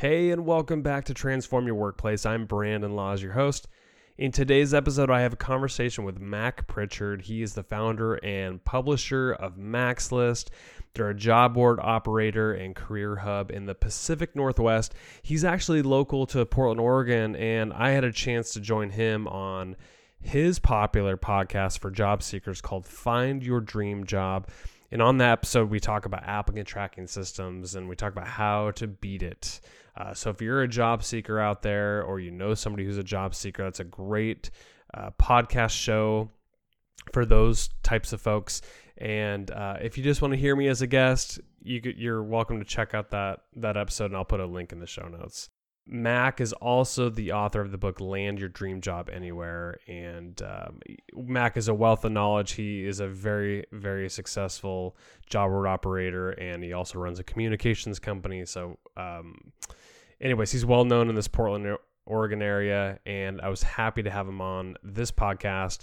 Hey, and welcome back to Transform Your Workplace. I'm Brandon Laws, your host. In today's episode, I have a conversation with Mac Prichard. He is the founder and publisher of Mac's List. They're a job board operator and career hub in the Pacific Northwest. He's actually local to Portland, Oregon, and I had a chance to join him on his popular podcast for job seekers called Find Your Dream Job. And on that episode, we talk about applicant tracking systems and we talk about how to beat it. Uh, so if you're a job seeker out there or you know somebody who's a job seeker, that's a great uh, podcast show for those types of folks. And uh, if you just want to hear me as a guest, you you're welcome to check out that that episode, and I'll put a link in the show notes. Mac is also the author of the book Land Your Dream Job Anywhere. And um, Mac is a wealth of knowledge. He is a very, very successful job board operator, and he also runs a communications company. So, um, anyways, he's well known in this Portland, Oregon area. And I was happy to have him on this podcast.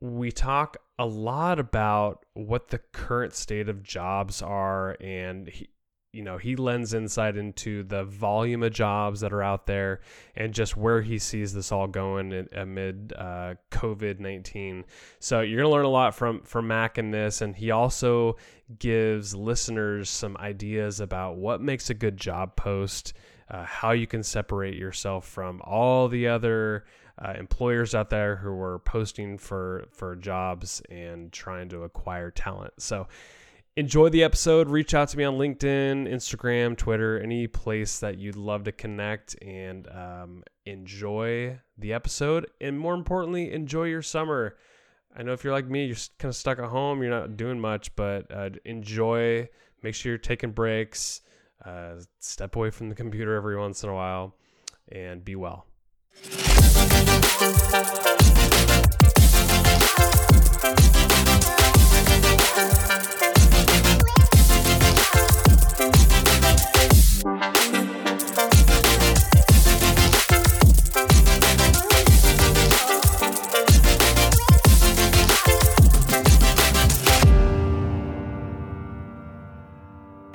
We talk a lot about what the current state of jobs are, and he, you know, he lends insight into the volume of jobs that are out there and just where he sees this all going amid uh, COVID nineteen. So you're gonna learn a lot from from Mac in this, and he also gives listeners some ideas about what makes a good job post, uh, how you can separate yourself from all the other uh, employers out there who are posting for for jobs and trying to acquire talent. So enjoy the episode. Reach out to me on LinkedIn, Instagram, Twitter, any place that you'd love to connect and um, enjoy the episode. And more importantly, enjoy your summer. I know if you're like me, you're kind of stuck at home, you're not doing much, but uh, enjoy. Make sure you're taking breaks. Uh, step away from the computer every once in a while and be well.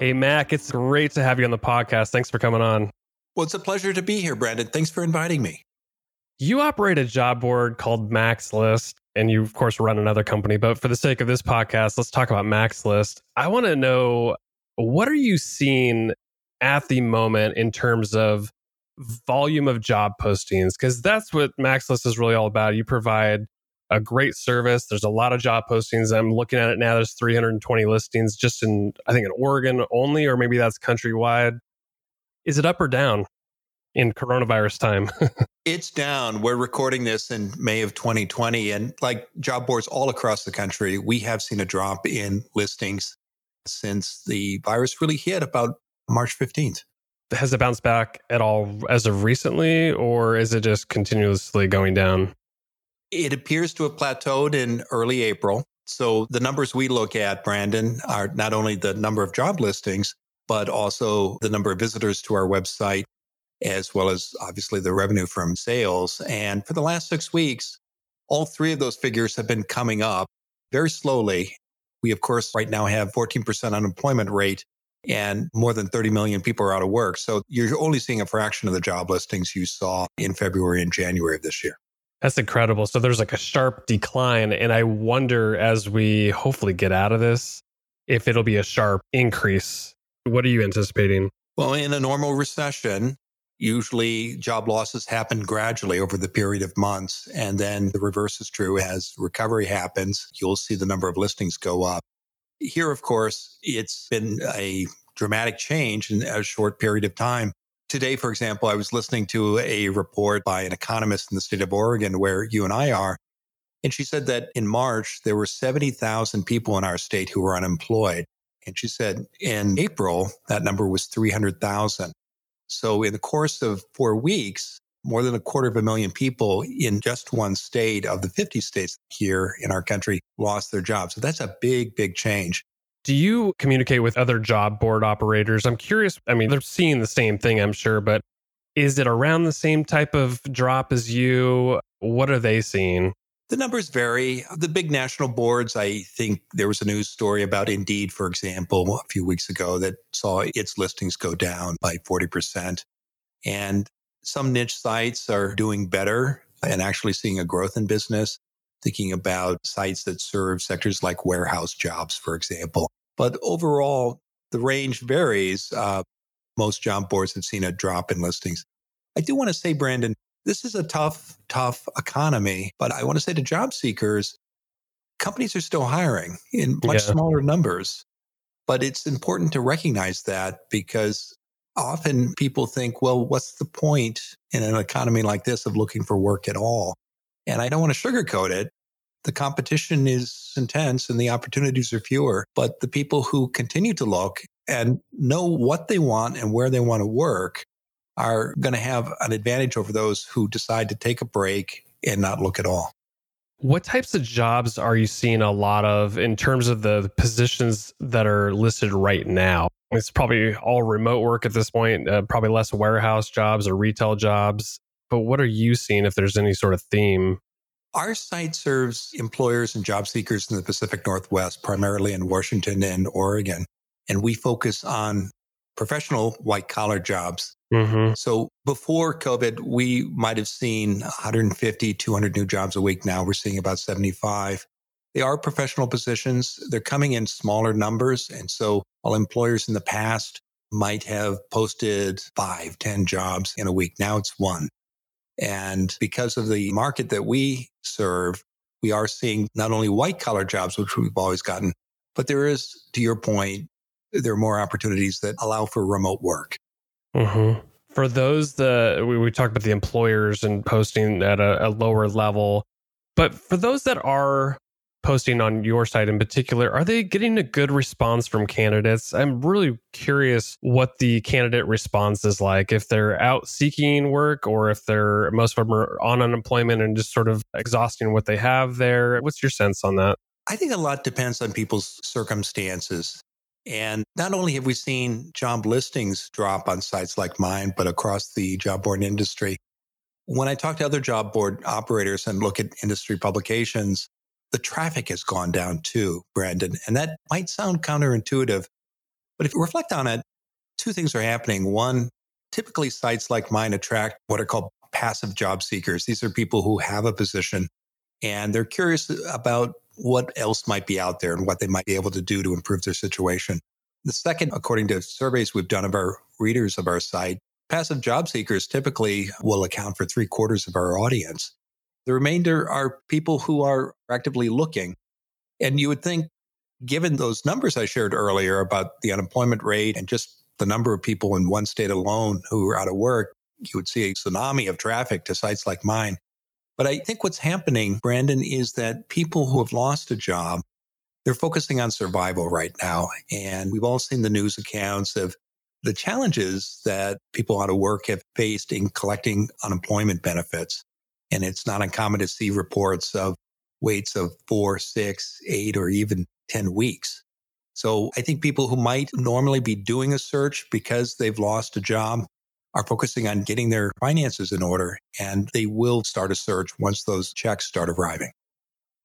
Hey, Mac, it's great to have you on the podcast. Thanks for coming on. Well, it's a pleasure to be here, Brandon. Thanks for inviting me. You operate a job board called Mac's List, and you, of course, run another company. But for the sake of this podcast, let's talk about Mac's List. I want to know what are you seeing at the moment in terms of volume of job postings? Because that's what Mac's List is really all about. You provide a great service. There's a lot of job postings. I'm looking at it now. There's 320 listings just in, I think, in Oregon only, or maybe that's countrywide. Is it up or down in coronavirus time? it's down. We're recording this in May of 2020. And like job boards all across the country, we have seen a drop in listings since the virus really hit about March 15th. Has it bounced back at all as of recently, or is it just continuously going down? It appears to have plateaued in early April. So the numbers we look at, Brandon, are not only the number of job listings, but also the number of visitors to our website, as well as obviously the revenue from sales. And for the last six weeks, all three of those figures have been coming up very slowly. We, of course, right now have 14% unemployment rate and more than 30 million people are out of work. So you're only seeing a fraction of the job listings you saw in February and January of this year. That's incredible. So there's like a sharp decline. And I wonder as we hopefully get out of this, if it'll be a sharp increase. What are you anticipating? Well, in a normal recession, usually job losses happen gradually over the period of months. And then the reverse is true. As recovery happens, you'll see the number of listings go up. Here, of course, it's been a dramatic change in a short period of time. Today, for example, I was listening to a report by an economist in the state of Oregon where you and I are. And she said that in March, there were 70,000 people in our state who were unemployed. And she said in April, that number was 300,000. So in the course of four weeks, more than a quarter of a million people in just one state of the 50 states here in our country lost their jobs. So that's a big, big change. Do you communicate with other job board operators? I'm curious. I mean, they're seeing the same thing, I'm sure, but is it around the same type of drop as you? What are they seeing? The numbers vary. The big national boards, I think there was a news story about Indeed, for example, a few weeks ago that saw its listings go down by 40%. And some niche sites are doing better and actually seeing a growth in business, thinking about sites that serve sectors like warehouse jobs, for example. But overall, the range varies. Uh, most job boards have seen a drop in listings. I do want to say, Brandon, this is a tough, tough economy, but I want to say to job seekers, companies are still hiring in much yeah. smaller numbers. But it's important to recognize that because often people think, well, what's the point in an economy like this of looking for work at all? And I don't want to sugarcoat it. The competition is intense and the opportunities are fewer, but the people who continue to look and know what they want and where they want to work are going to have an advantage over those who decide to take a break and not look at all. What types of jobs are you seeing a lot of in terms of the positions that are listed right now? It's probably all remote work at this point, uh, probably less warehouse jobs or retail jobs. But what are you seeing if there's any sort of theme? Our site serves employers and job seekers in the Pacific Northwest, primarily in Washington and Oregon. And we focus on professional white collar jobs. Mm-hmm. So before COVID, we might have seen 150, 200 new jobs a week. Now we're seeing about 75. They are professional positions. They're coming in smaller numbers. And so while employers in the past might have posted five, ten jobs in a week, now it's one. And because of the market that we serve, we are seeing not only white collar jobs, which we've always gotten, but there is, to your point, there are more opportunities that allow for remote work. Mm-hmm. For those that we, we talked about the employers and posting at a, a lower level, but for those that are posting on your site in particular, are they getting a good response from candidates? I'm really curious what the candidate response is like. If they're out seeking work or if they're most of them are on unemployment and just sort of exhausting what they have there. What's your sense on that? I think a lot depends on people's circumstances. And not only have we seen job listings drop on sites like mine, but across the job board industry. When I talk to other job board operators and look at industry publications, the traffic has gone down too, Brandon. And that might sound counterintuitive, but if you reflect on it, two things are happening. One, typically sites like mine attract what are called passive job seekers. These are people who have a position and they're curious about what else might be out there and what they might be able to do to improve their situation. The second, according to surveys we've done of our readers of our site, passive job seekers typically will account for three quarters of our audience. The remainder are people who are actively looking. And you would think, given those numbers I shared earlier about the unemployment rate and just the number of people in one state alone who are out of work, you would see a tsunami of traffic to sites like mine. But I think what's happening, Brandon, is that people who have lost a job, they're focusing on survival right now. And we've all seen the news accounts of the challenges that people out of work have faced in collecting unemployment benefits. And it's not uncommon to see reports of waits of four, six, eight, or even 10 weeks. So I think people who might normally be doing a search because they've lost a job are focusing on getting their finances in order and they will start a search once those checks start arriving.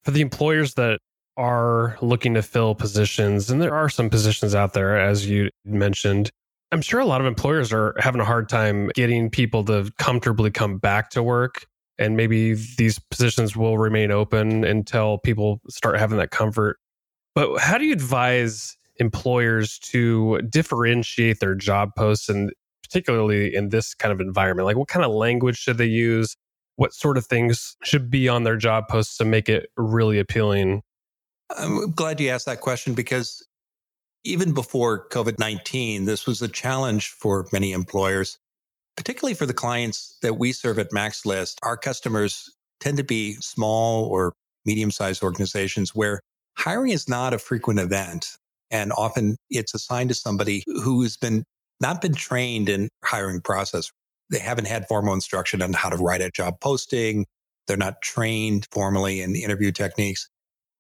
For the employers that are looking to fill positions, and there are some positions out there, as you mentioned, I'm sure a lot of employers are having a hard time getting people to comfortably come back to work. And maybe these positions will remain open until people start having that comfort. But how do you advise employers to differentiate their job posts and particularly in this kind of environment? Like, what kind of language should they use? What sort of things should be on their job posts to make it really appealing? I'm glad you asked that question because even before COVID 19, this was a challenge for many employers, particularly for the clients that we serve at Mac's List. Our customers tend to be small or medium sized organizations where hiring is not a frequent event. And often it's assigned to somebody who has been not been trained in hiring process. They haven't had formal instruction on how to write a job posting. They're not trained formally in interview techniques.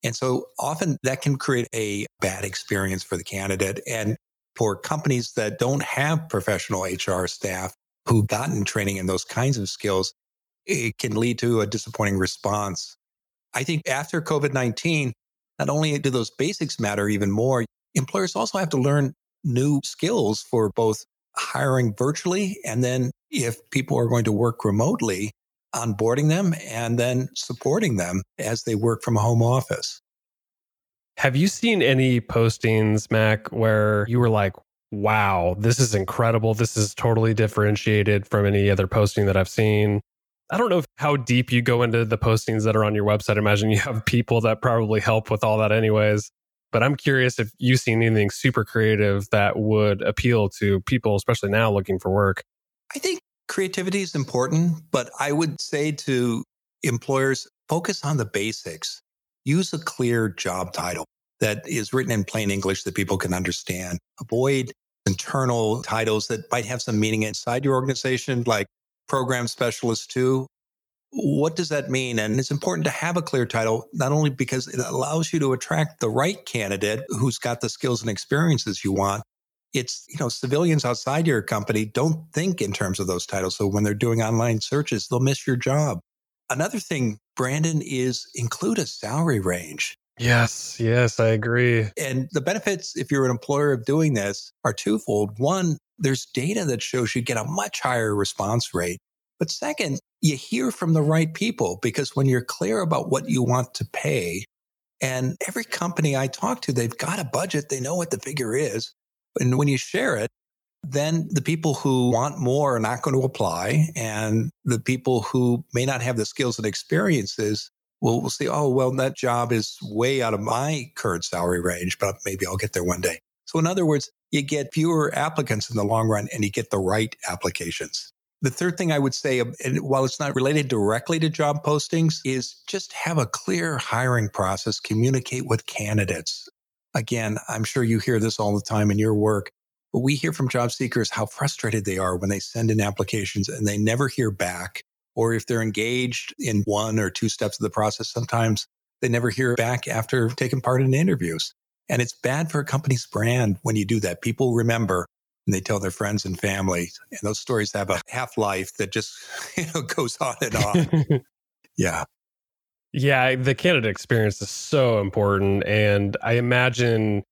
And so often that can create a bad experience for the candidate and for companies that don't have professional HR staff who've gotten training in those kinds of skills, it can lead to a disappointing response. I think after COVID 19, not only do those basics matter even more, employers also have to learn new skills for both hiring virtually. And then if people are going to work remotely, onboarding them and then supporting them as they work from a home office. Have you seen any postings, Mac, where you were like, wow, this is incredible. This is totally differentiated from any other posting that I've seen? I don't know how deep you go into the postings that are on your website. I imagine you have people that probably help with all that, anyways. But I'm curious if you've seen anything super creative that would appeal to people, especially now looking for work. I think creativity is important, but I would say to employers focus on the basics. Use a clear job title that is written in plain English that people can understand. Avoid internal titles that might have some meaning inside your organization, like program specialist two. What does that mean? And it's important to have a clear title, not only because it allows you to attract the right candidate who's got the skills and experiences you want, it's, you know, civilians outside your company don't think in terms of those titles. So when they're doing online searches, they'll miss your job. Another thing, Brandon, is include a salary range. Yes, yes, I agree. And the benefits, if you're an employer of doing this, are twofold. One, there's data that shows you get a much higher response rate. But second, you hear from the right people because when you're clear about what you want to pay, and every company I talk to, they've got a budget, they know what the figure is. And when you share it, then the people who want more are not going to apply. And the people who may not have the skills and experiences will, will say, oh, well, that job is way out of my current salary range, but maybe I'll get there one day. So, in other words, you get fewer applicants in the long run and you get the right applications. The third thing I would say, um, and while it's not related directly to job postings, is just have a clear hiring process, communicate with candidates. Again, I'm sure you hear this all the time in your work, but we hear from job seekers how frustrated they are when they send in applications and they never hear back. Or if they're engaged in one or two steps of the process, sometimes they never hear back after taking part in interviews. And it's bad for a company's brand when you do that. People remember and they tell their friends and family. And those stories have a half life that just you know, goes on and on. yeah. Yeah, the candidate experience is so important. And I imagine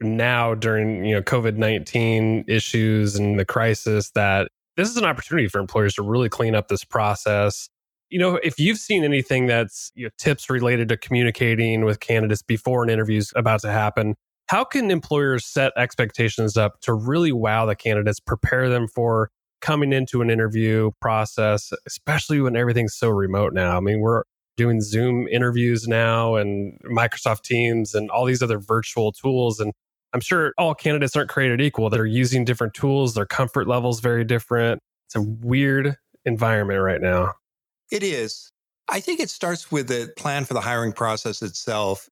now during, you know, COVID-19 issues and the crisis that this is an opportunity for employers to really clean up this process. You know, if you've seen anything that's you know, tips related to communicating with candidates before an interview is about to happen, how can employers set expectations up to really wow the candidates, prepare them for coming into an interview process, especially when everything's so remote now? I mean, we're doing Zoom interviews now and Microsoft Teams and all these other virtual tools. And I'm sure all candidates aren't created equal. They're using different tools, their comfort levels very different. It's a weird environment right now. It is. I think it starts with the plan for the hiring process itself.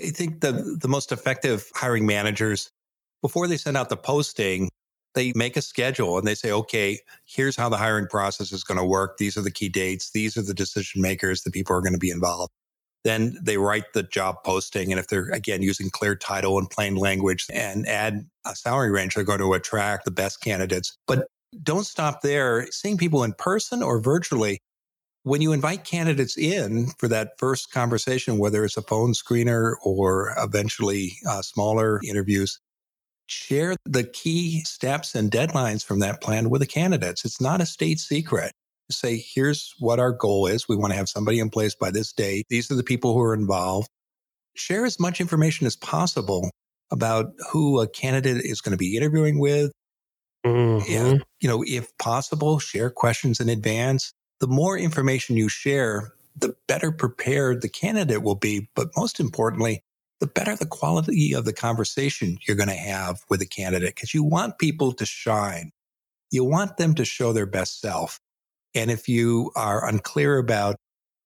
I think the, the most effective hiring managers, before they send out the posting, they make a schedule and they say, okay, here's how the hiring process is going to work. These are the key dates. These are the decision makers, the people are going to be involved. Then they write the job posting. And if they're, again, using clear title and plain language and add a salary range, they're going to attract the best candidates. But don't stop there. Seeing people in person or virtually, when you invite candidates in for that first conversation, whether it's a phone screener or eventually uh, smaller interviews, share the key steps and deadlines from that plan with the candidates. It's not a state secret. Say, here's what our goal is. We want to have somebody in place by this date. These are the people who are involved. Share as much information as possible about who a candidate is going to be interviewing with. Mm-hmm. And, you know, if possible, share questions in advance. The more information you share, the better prepared the candidate will be. But most importantly, the better the quality of the conversation you're going to have with a candidate because you want people to shine. You want them to show their best self. And if you are unclear about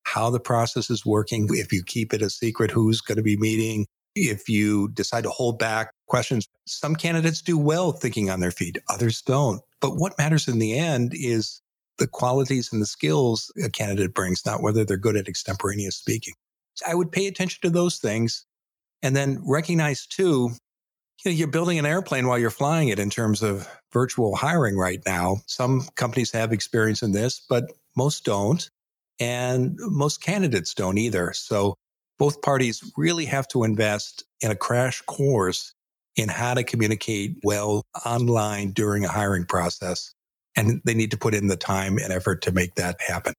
how the process is working, if you keep it a secret, who's going to be meeting, if you decide to hold back questions, some candidates do well thinking on their feet, others don't. But what matters in the end is the qualities and the skills a candidate brings, not whether they're good at extemporaneous speaking. So I would pay attention to those things and then recognize too, you know, you're building an airplane while you're flying it in terms of virtual hiring right now. Some companies have experience in this, but most don't. And most candidates don't either. So both parties really have to invest in a crash course in how to communicate well online during a hiring process. And they need to put in the time and effort to make that happen.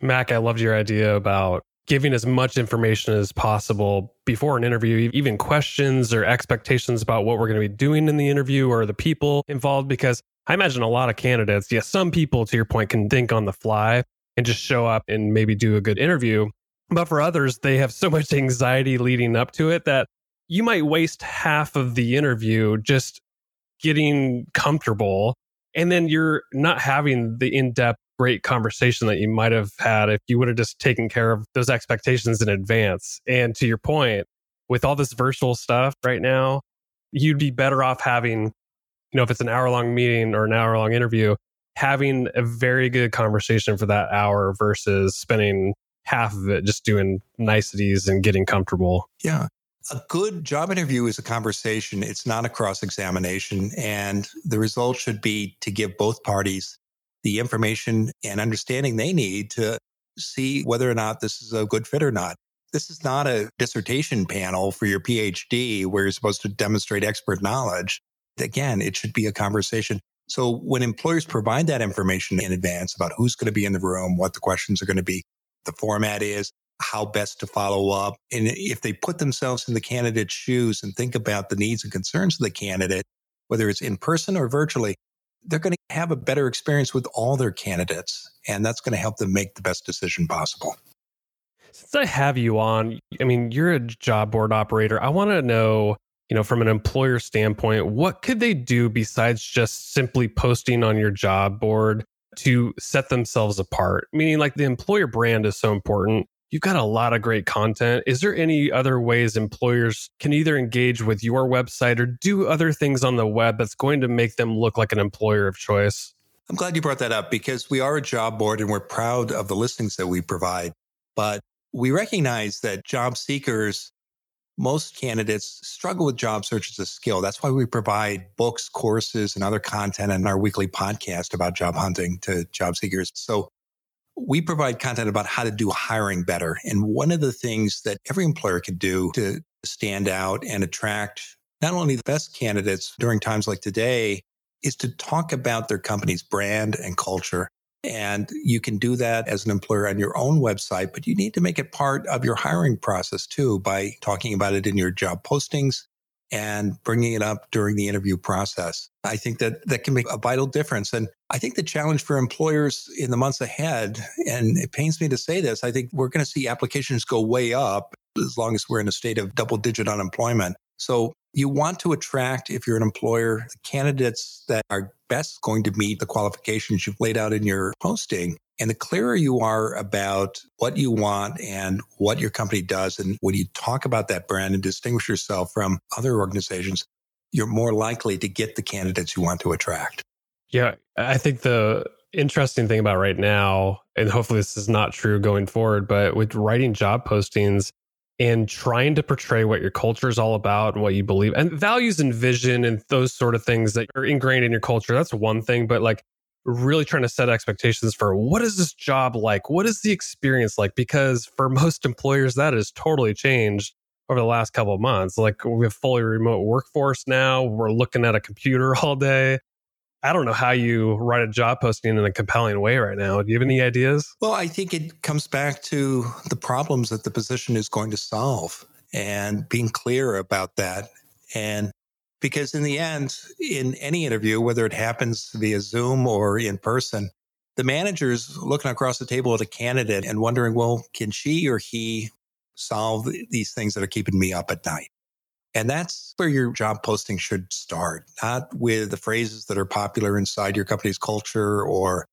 Mac, I loved your idea about giving as much information as possible before an interview, even questions or expectations about what we're going to be doing in the interview or the people involved. Because I imagine a lot of candidates, yes, some people, to your point, can think on the fly and just show up and maybe do a good interview. But for others, they have so much anxiety leading up to it that you might waste half of the interview just getting comfortable. And then you're not having the in depth, great conversation that you might have had if you would have just taken care of those expectations in advance. And to your point, with all this virtual stuff right now, you'd be better off having, you know, if it's an hour long meeting or an hour long interview, having a very good conversation for that hour versus spending half of it just doing niceties and getting comfortable. Yeah. A good job interview is a conversation. It's not a cross examination. And the result should be to give both parties the information and understanding they need to see whether or not this is a good fit or not. This is not a dissertation panel for your PhD where you're supposed to demonstrate expert knowledge. Again, it should be a conversation. So when employers provide that information in advance about who's going to be in the room, what the questions are going to be, the format is, how best to follow up. And if they put themselves in the candidate's shoes and think about the needs and concerns of the candidate, whether it's in person or virtually, they're going to have a better experience with all their candidates. And that's going to help them make the best decision possible. Since I have you on, I mean, you're a job board operator. I want to know, you know, from an employer standpoint, what could they do besides just simply posting on your job board to set themselves apart? Meaning, like the employer brand is so important. You've got a lot of great content. Is there any other ways employers can either engage with your website or do other things on the web that's going to make them look like an employer of choice? I'm glad you brought that up because we are a job board and we're proud of the listings that we provide. But we recognize that job seekers most candidates struggle with job search as a skill. That's why we provide books, courses, and other content in our weekly podcast about job hunting to job seekers. So we provide content about how to do hiring better. And one of the things that every employer can do to stand out and attract not only the best candidates during times like today is to talk about their company's brand and culture and you can do that as an employer on your own website, but you need to make it part of your hiring process too by talking about it in your job postings and bringing it up during the interview process. I think that that can make a vital difference. And I think the challenge for employers in the months ahead, and it pains me to say this, I think we're going to see applications go way up as long as we're in a state of double digit unemployment. So you want to attract, if you're an employer, candidates that are best going to meet the qualifications you've laid out in your posting. And the clearer you are about what you want and what your company does, and when you talk about that brand and distinguish yourself from other organizations, you're more likely to get the candidates you want to attract. Yeah, I think the interesting thing about right now, and hopefully this is not true going forward, but with writing job postings, and trying to portray what your culture is all about and what you believe and values and vision and those sort of things that are ingrained in your culture. That's one thing, but like really trying to set expectations for what is this job like? What is the experience like? Because for most employers, that has totally changed over the last couple of months. Like we have fully remote workforce now. We're looking at a computer all day. I don't know how you write a job posting in a compelling way right now. Do you have any ideas? Well, I think it comes back to the problems that the position is going to solve and being clear about that. And because in the end, in any interview, whether it happens via Zoom or in person, the manager's looking across the table at a candidate and wondering, well, can she or he solve these things that are keeping me up at night? And that's where your job posting should start, not with the phrases that are popular inside your company's culture or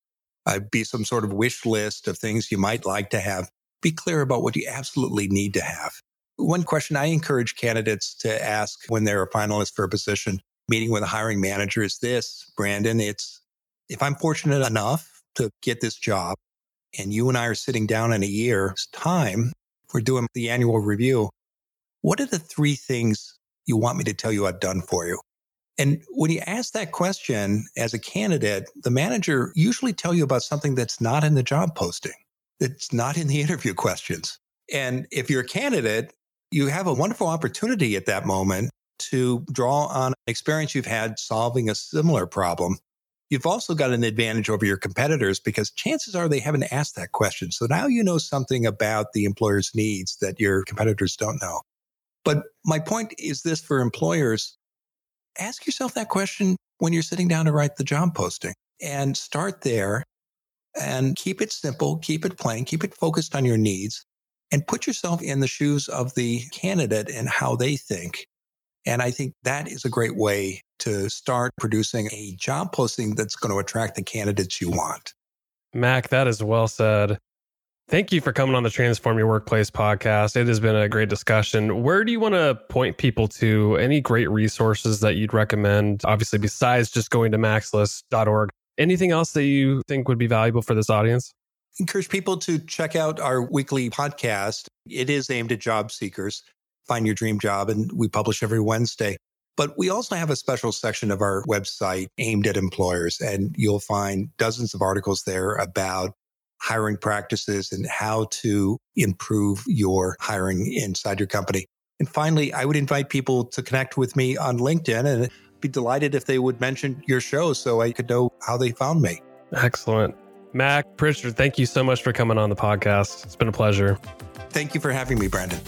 uh, be some sort of wish list of things you might like to have. Be clear about what you absolutely need to have. One question I encourage candidates to ask when they're a finalist for a position meeting with a hiring manager is this, Brandon, it's if I'm fortunate enough to get this job and you and I are sitting down in a year's time, we're doing the annual review. What are the three things you want me to tell you I've done for you? And when you ask that question as a candidate, the manager usually tell you about something that's not in the job posting, that's not in the interview questions. And if you're a candidate, you have a wonderful opportunity at that moment to draw on experience you've had solving a similar problem. You've also got an advantage over your competitors because chances are they haven't asked that question. So now you know something about the employer's needs that your competitors don't know. But my point is this for employers ask yourself that question when you're sitting down to write the job posting and start there and keep it simple, keep it plain, keep it focused on your needs and put yourself in the shoes of the candidate and how they think. And I think that is a great way to start producing a job posting that's going to attract the candidates you want. Mac, that is well said. Thank you for coming on the Transform Your Workplace podcast. It has been a great discussion. Where do you want to point people to? Any great resources that you'd recommend? Obviously, besides just going to macslist.org, anything else that you think would be valuable for this audience? Encourage people to check out our weekly podcast. It is aimed at job seekers. Find your dream job, and we publish every Wednesday. But we also have a special section of our website aimed at employers, and you'll find dozens of articles there about hiring practices and how to improve your hiring inside your company. And finally, I would invite people to connect with me on LinkedIn and be delighted if they would mention your show so I could know how they found me. Excellent. Mac Prichard, thank you so much for coming on the podcast. It's been a pleasure. Thank you for having me, Brandon.